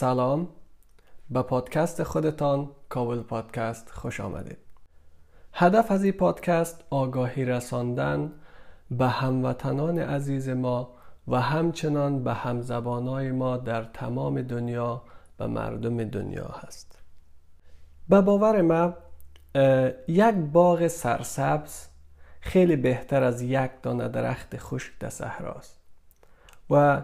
سلام. به پادکست خودتان کابل پادکست خوش آمدید. هدف از این پادکست آگاهی رساندن به هموطنان عزیز ما و همچنان به همزبانای ما در تمام دنیا و مردم دنیا هست. به باور ما یک باغ سرسبز خیلی بهتر از یک دانه درخت خشک در صحراست. و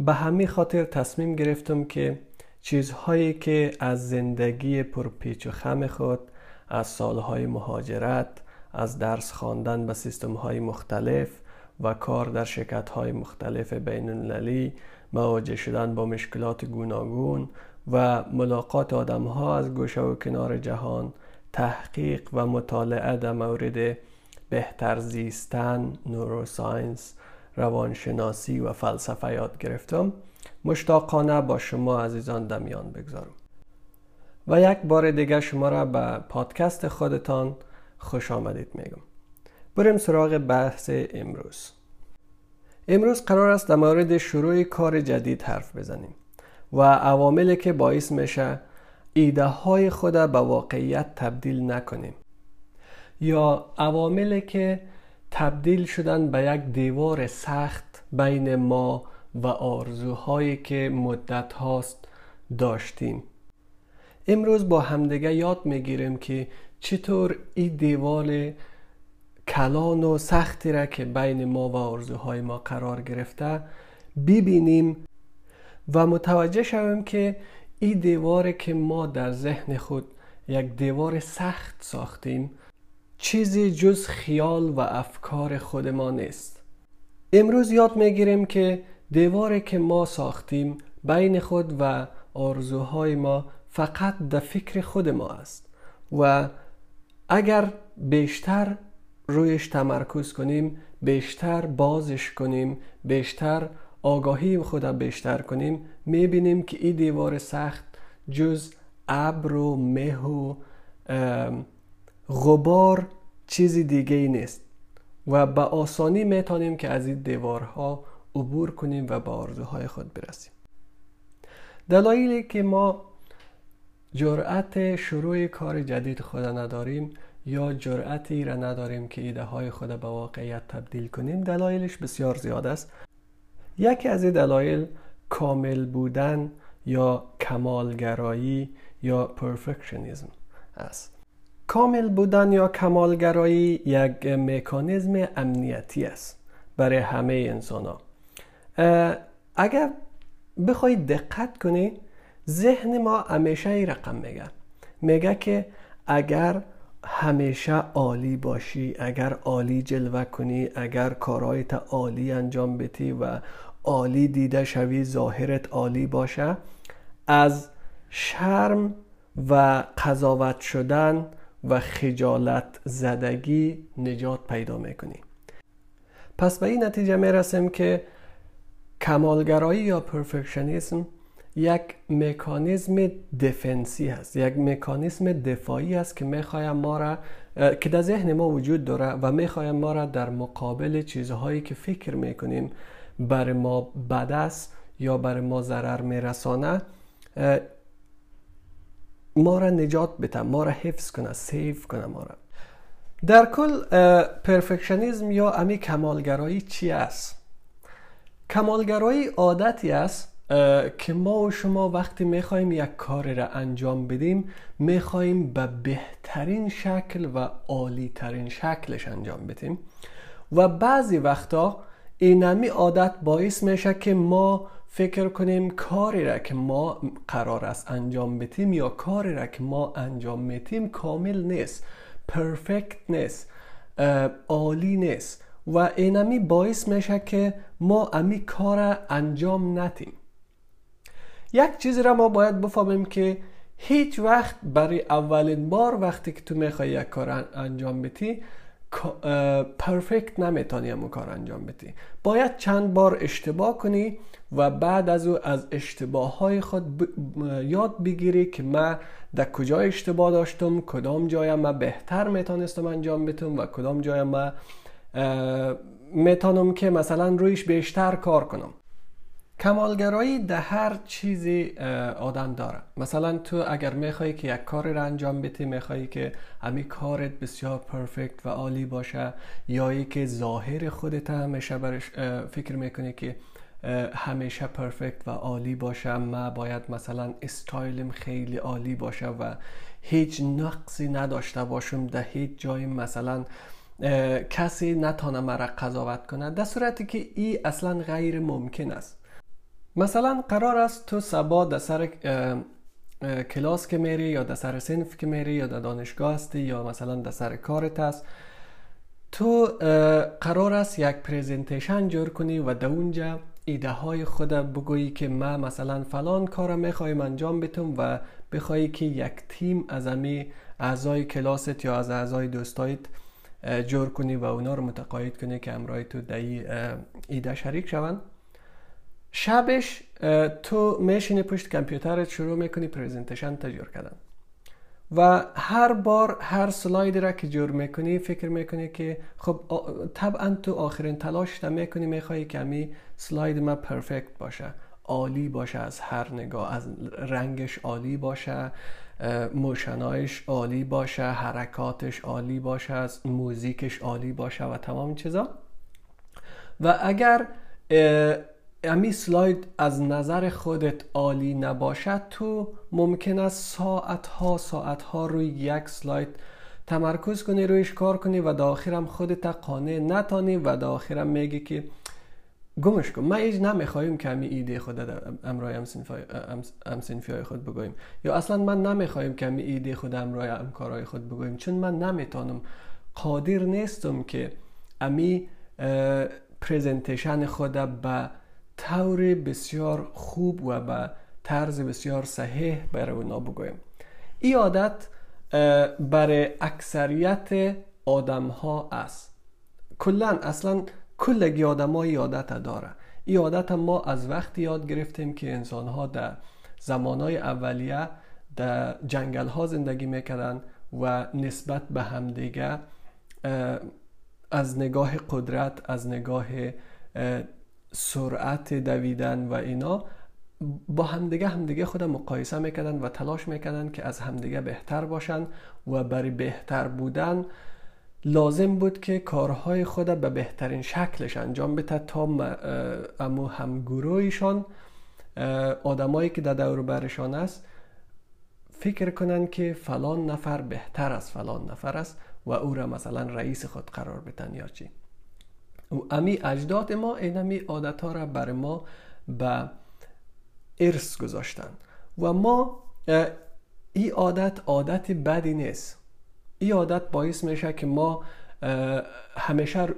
به همین خاطر تصمیم گرفتم که چیزهایی که از زندگی پرپیچ و خم خود از سالهای مهاجرت از درس خواندن به سیستم های مختلف و کار در شرکت های مختلف بین المللی مواجه شدن با مشکلات گوناگون و ملاقات آدم ها از گوشه و کنار جهان تحقیق و مطالعه در مورد بهتر زیستن نوروساینس روانشناسی و فلسفه یاد گرفتم. مشتاقانه با شما عزیزان دمیان بگذارم. و یک بار دیگه شما را به پادکست خودتان خوش آمدید میگم. بریم سراغ بحث امروز. امروز قرار است در مورد شروع کار جدید حرف بزنیم و عواملی که باعث میشه ایده های خود به واقعیت تبدیل نکنیم یا عواملی که تبدیل شدن به یک دیوار سخت بین ما و آرزوهایی که مدت هاست داشتیم. امروز با همدیگه یاد می‌گیریم که چطور این دیوار کلان و سختی را که بین ما و آرزوهای ما قرار گرفته ببینیم و متوجه شویم که این دیوار که ما در ذهن خود یک دیوار سخت ساختیم چیزی جز خیال و افکار خود ما نیست. امروز یاد می‌گیریم که دیواری که ما ساختیم بین خود و آرزوهای ما فقط در فکر خود ما است و اگر بیشتر رویش تمرکز کنیم بیشتر بازش کنیم بیشتر آگاهی خود بیشتر کنیم می‌بینیم که این دیوار سخت جز ابر و مه و غبار چیزی دیگه ای نیست و به آسانی می‌تونیم که از این دیوارها عبور کنیم و به آرزوهای خود برسیم. دلایلی که ما جرأت شروع کار جدید خود نداریم یا جرأتی را نداریم که ایده های خود به واقعیت تبدیل کنیم دلایلش بسیار زیاد است. یکی از این دلایل کامل بودن یا کمالگرایی یا پرفکشنیزم است. کامل بودن یا کمالگرایی یک مکانیزم امنیتی است برای همه انسان ها اگر بخوای دقت کنی ذهن ما همیشه ای رقم میگه. میگه که اگر همیشه عالی باشی اگر عالی جلوه کنی اگر کارهایت عالی انجام بدی و عالی دیده شوی ظاهرت عالی باشه از شرم و قضاوت شدن و خجالت زدگی نجات پیدا می‌کنی. پس به این نتیجه می‌رسیم که کمالگرایی یا پرفکشنیسم یک مکانیزم دفنسی هست یک مکانیزم دفاعی است که می‌خوایم ما را که در ذهن ما وجود داره و می‌خوایم ما را در مقابل چیزهایی که فکر می‌کنیم بر ما بد است یا بر ما ضرر میرسانه ما را نجات بده ما را حفظ کنه سیف کنه ما را. در کل پرفکشنیزم یا امی کمالگرایی چی است؟ کمالگرایی عادتی است که ما و شما وقتی می‌خوایم یک کار را انجام بدیم می‌خوایم به بهترین شکل و عالی ترین شکلش انجام بدیم. و بعضی وقتا اینمی عادت باعث میشه که ما فکر کنیم کاری را که ما قرار است انجام بدیم یا کاری را که ما انجام میدیم کامل نیست پرفکت نیست عالی نیست و اینمی باعث میشه که ما امی کار انجام نتیم یک چیزی را ما باید بفهمیم که هیچ وقت برای اولین بار وقتی که تو می‌خوای یک کار انجام بدی پرفکت نمی‌تونی همون کار انجام بدی. باید چند بار اشتباه کنی و بعد از او از اشتباه های خود یاد بگیری که من در کجا اشتباه داشتم کدام جایم من بهتر می‌تونستم انجام بدم و کدام جایم من می‌تونم که مثلا رویش بیشتر کار کنم. کمالگرایی در هر چیزی آدم داره. مثلا تو اگر میخوایی که یک کار را انجام بدی میخوایی که امی کارت بسیار پرفکت و عالی باشه یا ای که ظاهر خودت همیشه برش فکر می‌کنی که همیشه پرفکت و عالی باشه ما باید مثلا استایلم خیلی عالی باشه و هیچ نقصی نداشته باشم در هیچ جای مثلا کسی نتانه مرا قضاوت کنه. در صورتی که ای اصلا غیر ممکن است. مثلا قرار است تو سبا در سر کلاس که میری یا در سر صنف که میری یا در دانشگاه هستی یا مثلا در سر کارت است تو قرار است یک presentation جور کنی و در اونجا ایده های خود بگویی که ما مثلا فلان کار می‌خوایم انجام بتم و بخوایی که یک تیم از امی اعضای کلاست یا از اعضای دوستایت جور کنی و اونا رو متقاعد کنی که امرای تو در ایده شریک شوند شبش تو میشینی پشت کامپیوترت شروع می‌کنی presentation ت جور کردن. و هر بار هر slide را که جور می‌کنی فکر می‌کنی که خب طبعا تو آخرین تلاش می‌کنی میخوایی که امی slide ما perfect باشه عالی باشه از هر نگاه از رنگش عالی باشه motion ایش عالی باشه حرکاتش عالی باشه از موزیکش عالی باشه و تمام چیزا. و اگر امی سلاید از نظر خودت عالی نباشد تو ممکن است ساعت ها ساعت ها روی یک سلاید تمرکز کنی رویش کار کنی و داخرم خودت قانع نتانی و داخرم میگی که گمش کن. ما ایج نمی‌خوایم که همی ایده خود امرای امسینفی های خود بگویم یا اصلا من نمی‌خوایم که همی ایده خود امرای امکارهای خود بگویم چون من نمی‌تونم. قادر نیستم که امی پریزنتیشن خود به طور بسیار خوب و به طرز بسیار صحیح برای اونا بگویم. این عادت برای اکثریت آدم ها است. کلا اصلا کلگی آدم ها عادت داره. این عادت ما از وقتی یاد گرفتیم که انسان ها در زمان های اولیه در جنگل ها زندگی می‌کردن و نسبت به همدیگه از نگاه قدرت از نگاه سرعت دویدن و اینا با همدیگه همدیگه خود مقایسه می‌کردن و تلاش می‌کردن که از همدیگه بهتر باشن و برای بهتر بودن لازم بود که کارهای خود به بهترین شکلش انجام بده تا امو همگروهیشان آدمایی که در دور برشان است فکر کنن که فلان نفر بهتر از فلان نفر است و او را مثلا رئیس خود قرار بدن یا چی. و امی اجداد ما این امی عادت ها را بر ما به ارث گذاشتن. و ما این عادت عادت بدی نیست. این عادت باعث میشه که ما همیشه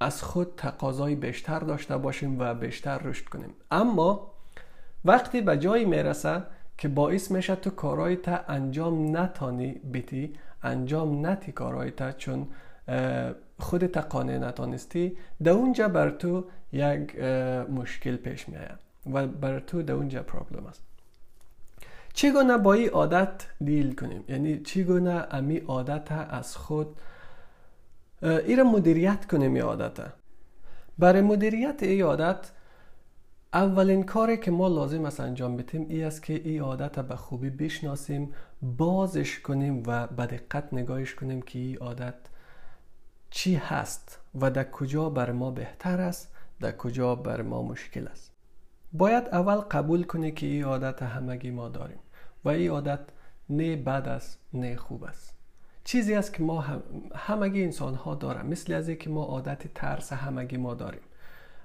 از خود تقاضای بیشتر داشته باشیم و بیشتر رشد کنیم. اما وقتی به جایی می‌رسه که باعث میشه تو کارهای تا انجام نتانی بیتی انجام نتی کارهای تا چون خودت قانع نتانستی در اونجا بر تو یک مشکل پیش می و بر تو در اونجا پرابلم است. چگونه با این عادت دیل کنیم؟ یعنی چگونه امی عادت از خود ایره مدیریت کنیم این عادت؟ برای مدیریت این عادت اولین کاری که ما لازم است انجام بدیم ای است که این عادت به خوبی بشناسیم بازش کنیم و به دقت نگاهش کنیم که این عادت چی هست و در کجا بر ما بهتر است در کجا بر ما مشکل است. باید اول قبول کنی که این عادت همگی ما داریم و این عادت نه بد است نه خوب است. چیزی است که ما هم همگی انسان ها داریم مثل از که ما عادت ترس همگی ما داریم.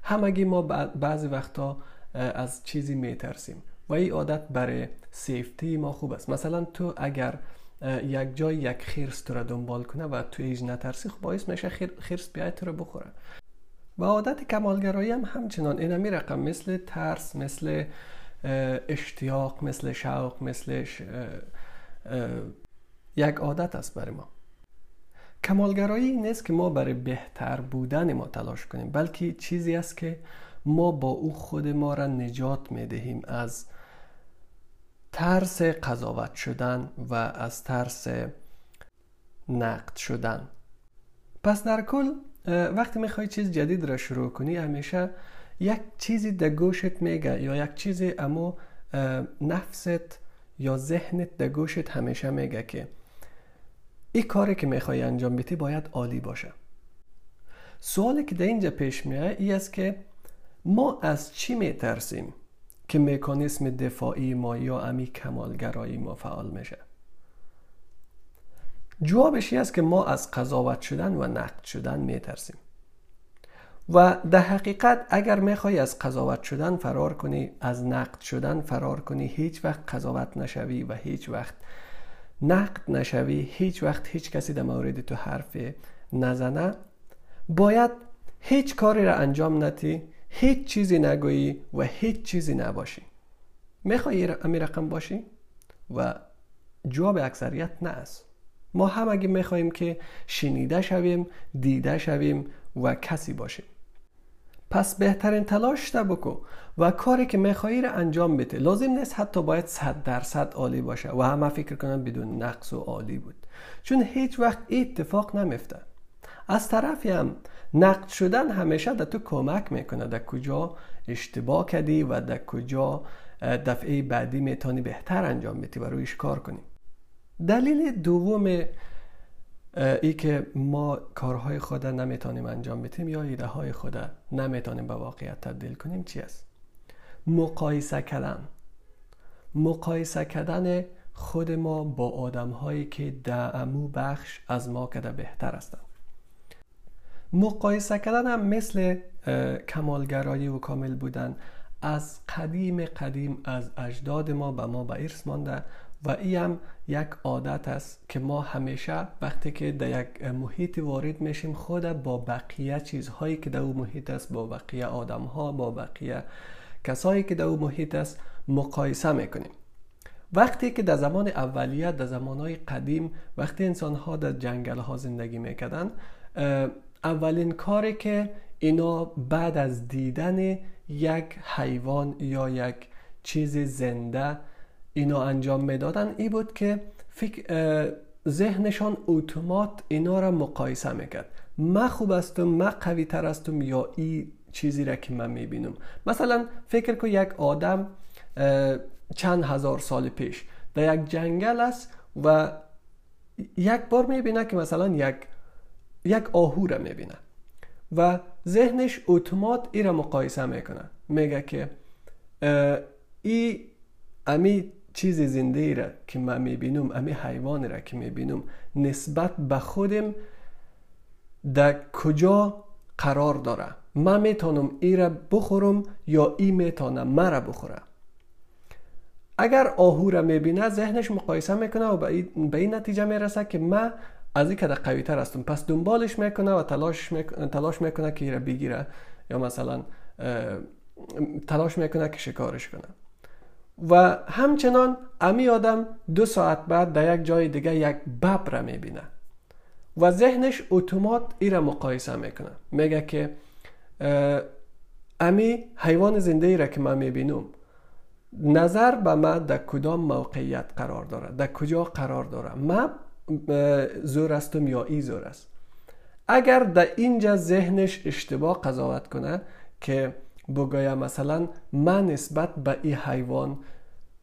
همگی ما بعضی وقتا از چیزی میترسیم و این عادت برای سیفتی ما خوب است. مثلا تو اگر یک جای یک خرس تو را دنبال کنه و تو ایج نترسی خب باعث میشه خرس بیاید تو را بخوره. و عادت کمالگرایی هم همچنان. این همی رقم مثل ترس مثل اشتیاق مثل شوق مثل یک عادت است برای ما. کمالگرایی نیست که ما برای بهتر بودن ما تلاش کنیم بلکه چیزی است که ما با او خود ما را نجات می دهیم از ترس قضاوت شدن و از ترس نقد شدن. پس در کل وقتی می‌خوای چیز جدید را شروع کنی همیشه یک چیزی در گوشت میگه یا یک چیزی اما نفست یا ذهنت در گوشت همیشه میگه که این کاری که می‌خوای انجام بدی باید عالی باشه. سوالی که در اینجا پیش میاد ای است که ما از چی میترسیم؟ که مکانیسم دفاعی ما یا امی کمالگرایی ما فعال میشه. جوابش است که ما از قضاوت شدن و نقد شدن میترسیم. و در حقیقت اگر می‌خوای از قضاوت شدن فرار کنی از نقد شدن فرار کنی هیچ وقت قضاوت نشوی و هیچ وقت نقد نشوی هیچ وقت هیچ کسی در مورد تو حرف نزنه باید هیچ کاری را انجام ندی هیچ چیزی نگویی و هیچ چیزی نباشی. می‌خوای امی رقم باشی؟ و جواب اکثریت نه است. ما هم اگه میخواییم که شنیده شویم دیده شویم و کسی باشیم. پس بهترین تلاش تا بکو و کاری که میخوایی را انجام بده. لازم نیست حتی باید صد درصد عالی باشه و همه فکر کنم بدون نقص و عالی بود. چون هیچ وقت اتفاق نمیفته از طرفی هم نقد شدن همیشه در تو کمک می‌کنه. در کجا اشتباه کردی و در کجا دفعه بعدی می‌تونی بهتر انجام بدی و رویش کار کنی. دلیل دوم ای که ما کارهای خود نمی‌تونیم انجام بدیم یا ایده های خود نمی‌تونیم به واقعیت تبدیل کنیم چی است؟ مقایسه کردن. مقایسه کردن خود ما با آدم هایی که در امو بخش از ما کده بهتر هستند. مقایسه کردن هم مثل کمالگرایی و کامل بودن از قدیم قدیم از اجداد ما به ما به ارث مانده و این هم یک عادت است که ما همیشه وقتی که در یک محیط وارد میشیم خود با بقیه چیزهایی که در او محیط است با بقیه آدم ها با بقیه کسایی که در او محیط است مقایسه می‌کنیم. وقتی که در زمان اولیت در زمانهای قدیم وقتی انسان ها در جنگل ها زندگی می‌کردن اولین کاری که اینا بعد از دیدن یک حیوان یا یک چیز زنده اینا انجام می‌دادن ای بود که فکر ذهنشان اتومات اینا را مقایسه می‌کرد. من خوب هستم من قوی تر هستم یا ای چیزی را که من می‌بینم. مثلا فکر کن یک آدم چند هزار سال پیش در یک جنگل است و یک بار می‌بینه که مثلا یک یک آهو را می‌بینه و ذهنش اتومات ای را مقایسه می‌کنه. میگه که ای امی چیز زنده ای را که من می‌بینم امی حیوان را که می‌بینم نسبت به خودم در کجا قرار داره؟ من می‌تونم ای را بخورم یا ای می‌تونم مرا بخوره؟ اگر آهو را می‌بینه ذهنش مقایسه می‌کنه و به این نتیجه می‌رسه که من از این کده قوی تر هستم پس دنبالش می‌کنه و تلاش می‌کنه, تلاش می‌کنه که ایره بگیره یا مثلا تلاش می‌کنه که شکارش کنه و همچنان امی آدم دو ساعت بعد در یک جای دیگه یک ببر را می‌بینه. و ذهنش اتومات ای را مقایسه می‌کنه. میگه که امی حیوان زنده ای را که من می‌بینم نظر به من در کدام موقعیت قرار داره؟ در کجا قرار داره؟ من زور استم یا ای زور است. اگر در اینجا ذهنش اشتباه قضاوت کنه که بگویم مثلا من نسبت به این حیوان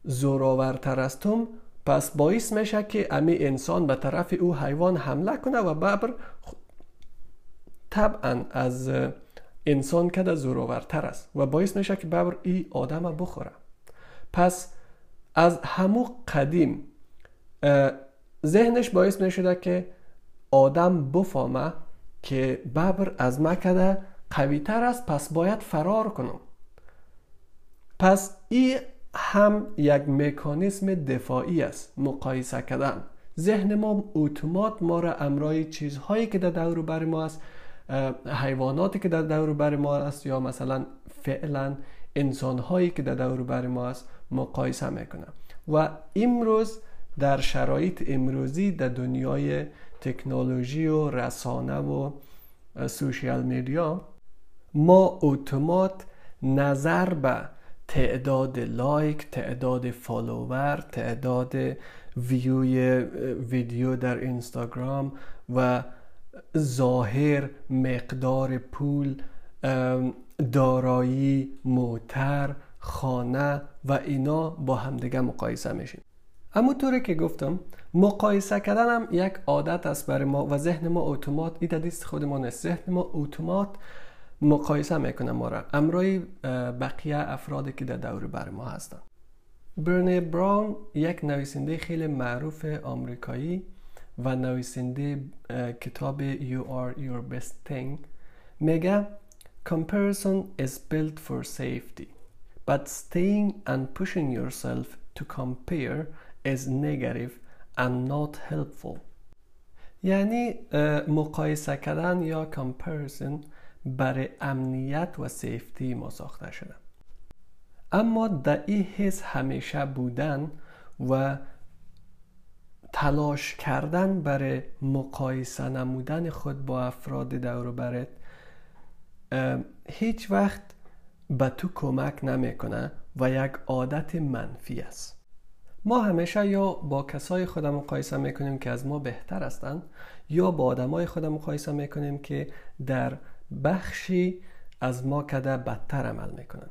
زورآورتر هستم پس باعث میشه که امی انسان به طرف او حیوان حمله کنه و ببر طبعا از انسان کده زورآورتر است و باعث میشه که ببر ای آدم بخوره. پس از همو قدیم ذهنش باعث می که آدم بفهمه که ببر از مکده قوی تر است پس باید فرار کنم. پس این هم یک مکانیسم دفاعی است مقایسه کردن. ذهن ما اتومات ما را امرای چیزهایی که در دور بر ما است حیواناتی که در دور بر ما است یا مثلا فعلا انسانهایی که در دور بر ما است مقایسه می‌کنه. و امروز در شرایط امروزی در دنیای تکنولوژی و رسانه و social media ما اتومات نظر به تعداد like تعداد follower تعداد ویوی ویدیو در اینستاگرام و ظاهر مقدار پول دارایی موتر خانه و اینا با همدیگه مقایسه میشیم. اما طوری که گفتم مقایسه کردن هم یک عادت است برای ما و ذهن ما اتومات. این دیست خود ما نیست. ذهن ما اتومات مقایسه می‌کنه ما را. امرای بقیه افرادی که در دور بر ما هستن برنی براون یک نویسنده خیلی معروف آمریکایی و نویسنده کتاب You Are Your Best Thing. میگه Comparison is built for safety but staying and pushing yourself to compare is negative and not helpful. یعنی مقایسه کردن یا comparison برای امنیت و سیفتی ما ساخته شده. اما در این حس همیشه بودن و تلاش کردن برای مقایسه نمودن خود با افراد دور برت هیچ وقت به تو کمک نمی‌کنه و یک عادت منفی است. ما همیشه یا با کسای خودم مقایسه می‌کنیم که از ما بهتر هستند یا با آدمای خودم مقایسه می‌کنیم که در بخشی از ما کده بدتر عمل می‌کنن.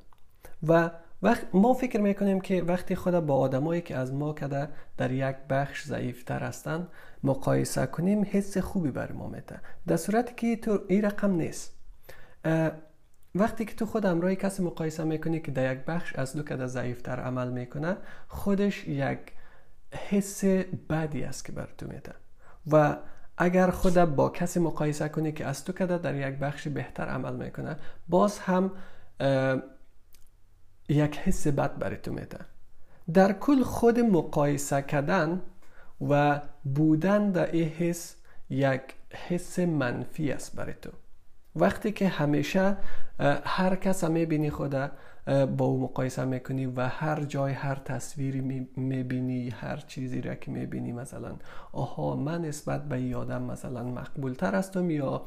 و وقت ما فکر می‌کنیم که وقتی خود با آدمایی که از ما کده در یک بخش ضعیفتر هستند مقایسه کنیم حس خوبی بر ما میده. در صورتی که این رقم نیست. وقتی که تو خود امرای کسی مقایسه می‌کنی که در یک بخش از دو کده ضعیفتر عمل می‌کنه خودش یک حس بدی است که بر تو میده. و اگر خود با کسی مقایسه کنی که از تو کده در یک بخش بهتر عمل می‌کنه باز هم یک حس بد برای تو میده. در کل خود مقایسه کردن و بودن در این حس یک حس منفی است برای تو. وقتی که همیشه هر کس می‌بینی خود با او مقایسه می‌کنی و هر جای هر تصویری می‌بینی هر چیزی را که می‌بینی مثلا آها من نسبت به این آدم مثلا مقبول تر هستم یا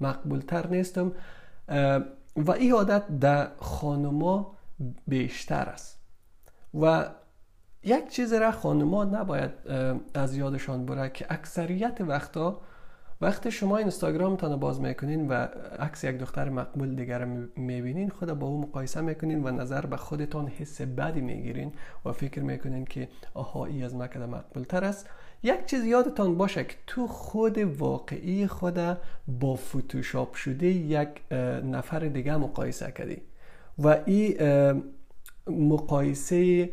مقبول تر نیستم و این عادت در خانما بیشتر است. و یک چیز را خانما نباید از یادشان بره که اکثریت وقتا وقتی شما اینستاگرامتان باز می‌کنین و عکس یک دختر مقبول دیگر می‌بینین خود با او مقایسه می‌کنین و نظر به خودتان حس بدی می‌گیرین و فکر می‌کنین که آها ای از مکده مقبول تر است. یک چیز یادتان باشه که تو خود واقعی خود با فوتوشاپ شده یک نفر دیگه مقایسه کردی و این مقایسه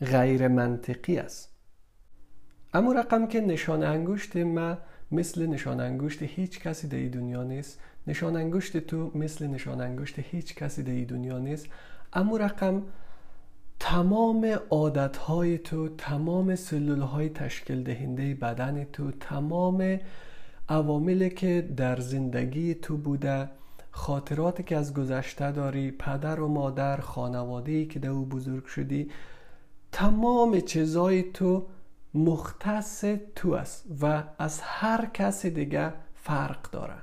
غیر منطقی است. اما رقم که نشان انگشت ما مثل نشان انگشت هیچ کسی در دنیا نیست. نشان انگشت تو مثل نشان انگشت هیچ کسی در دنیا نیست. اما رقم تمام عادت های تو تمام سلول های تشکیل دهنده بدن تو تمام عواملی که در زندگی تو بوده خاطراتی که از گذشته داری پدر و مادر خانواده که در او بزرگ شدی تمام چیزای تو مختص تو است و از هر کس دیگه فرق داره.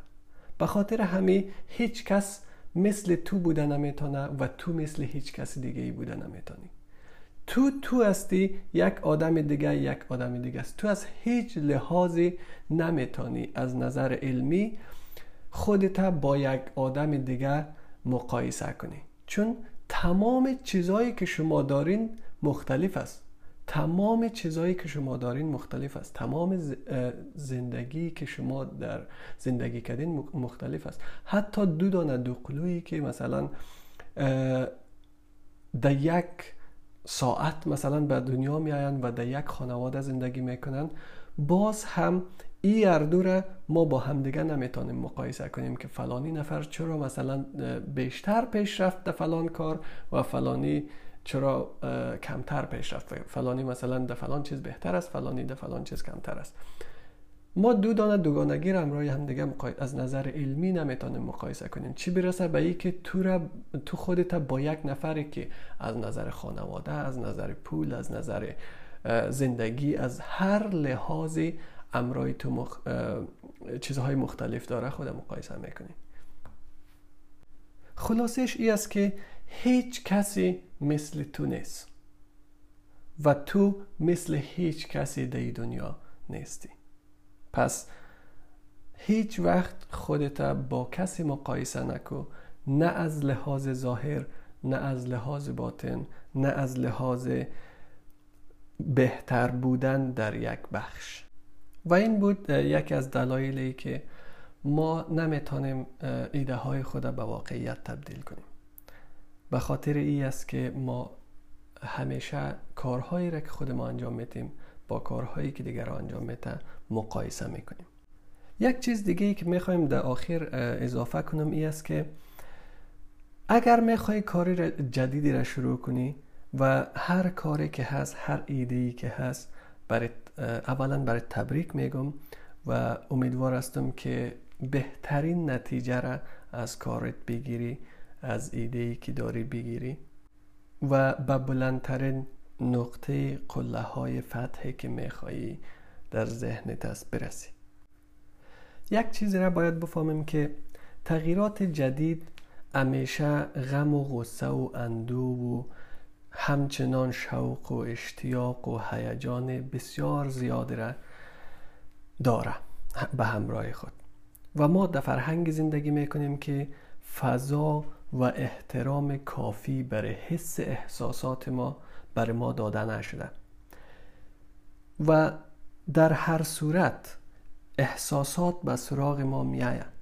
به خاطر همه هیچ کس مثل تو بوده نمی‌تونه و تو مثل هیچ کس دیگه ای بوده نمی‌تونی. تو تو هستی یک آدم دیگه یک آدم دیگه است. تو از هیچ لحاظی نمی‌تونی از نظر علمی خودت با یک آدم دیگه مقایسه کنی. چون تمام چیزهایی که شما دارین مختلف است. تمام چیزهایی که شما دارین مختلف است. تمام زندگی که شما در زندگی کردین مختلف است. حتی دو دانه دو قلویی که مثلا در یک ساعت مثلا به دنیا میآیند و در یک خانواده زندگی می‌کنن باز هم این اردو را ما با همدیگه نمی‌تونیم مقایسه کنیم که فلانی نفر چرا مثلا بیشتر پیشرفت در فلان کار و فلانی چرا کمتر پیشرفت فلانی مثلا در فلان چیز بهتر است فلانی در فلان چیز کمتر است. ما دو دانه دوگانگی را همراه همدیگه از نظر علمی نمی‌تونیم مقایسه کنیم. چی برسه به که تو را تو خودت با یک نفری که از نظر خانواده از نظر پول از نظر زندگی از هر لحاظی امرای تو مخ... چیزهای مختلف داره خود مقایسه می‌کنیم. خلاصش ای است که هیچ کسی مثل تو نیست. و تو مثل هیچ کسی در دنیا نیستی. پس هیچ وقت خودت با کسی مقایسه نکو نه از لحاظ ظاهر نه از لحاظ باطن نه از لحاظ بهتر بودن در یک بخش. و این بود یکی از دلایلی که ما نمی‌تونیم ایده های خود به واقعیت تبدیل کنیم. به خاطر ای است که ما همیشه کارهایی را که خود ما انجام میتیم با کارهایی که دیگر انجام میتن مقایسه می‌کنیم. یک چیز دیگه ای که می‌خوایم در آخر اضافه کنم ای است که اگر می‌خوای کاری جدیدی را شروع کنی و هر کاری که هست هر ایده ای که هست برای اولا برای تبریک میگم و امیدوار هستم که بهترین نتیجه را از کارت بگیری. از ایده ای که داری بگیری. و به بلندترین نقطه قله های فتحی که میخوایی در ذهنت است برسی. یک چیزی را باید بفهمیم که تغییرات جدید همیشه غم و غصه و اندو و همچنان شوق و اشتیاق و هیجان بسیار زیاد را داره به همراه خود. و ما در فرهنگ زندگی می‌کنیم که فضا و احترام کافی برای حس احساسات ما برای ما داده نشده. و در هر صورت احساسات به سراغ ما میآید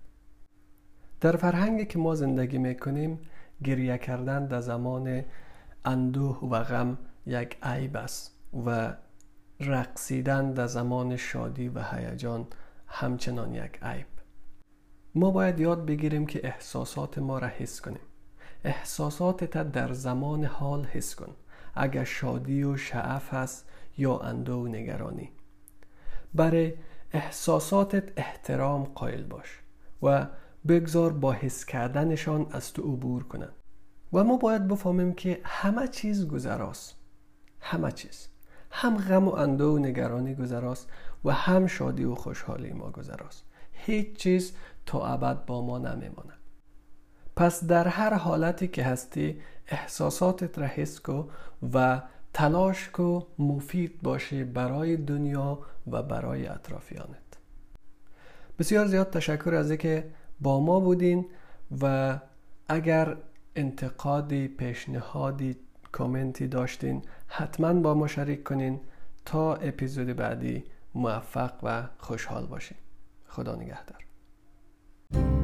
در فرهنگی که ما زندگی می‌کنیم گریه کردن در زمان اندوه و غم یک عیب است و رقصیدن در زمان شادی و هیجان همچنان یک عیب. ما باید یاد بگیریم که احساسات ما را حس کنیم. احساساتت در زمان حال حس کن. اگر شادی و شعف هست یا اندو و نگرانی. برای احساساتت احترام قائل باش و بگذار با حس کردنشان از تو عبور کنند. و ما باید بفهمیم که همه چیز گذراست. همه چیز. هم غم و اندو و نگرانی گذراست و هم شادی و خوشحالی ما گذراست. هیچ چیز تا ابد با ما نمیماند. پس در هر حالتی که هستی احساساتت را حس کو و تلاش کو مفید باشه برای دنیا و برای اطرافیانت. بسیار زیاد تشکر از اینکه با ما بودین و اگر انتقادی پیشنهادی کامنتی داشتین حتما با ما شریک کنین. تا اپیزود بعدی موفق و خوشحال باشین. خدا نگهدار. thank you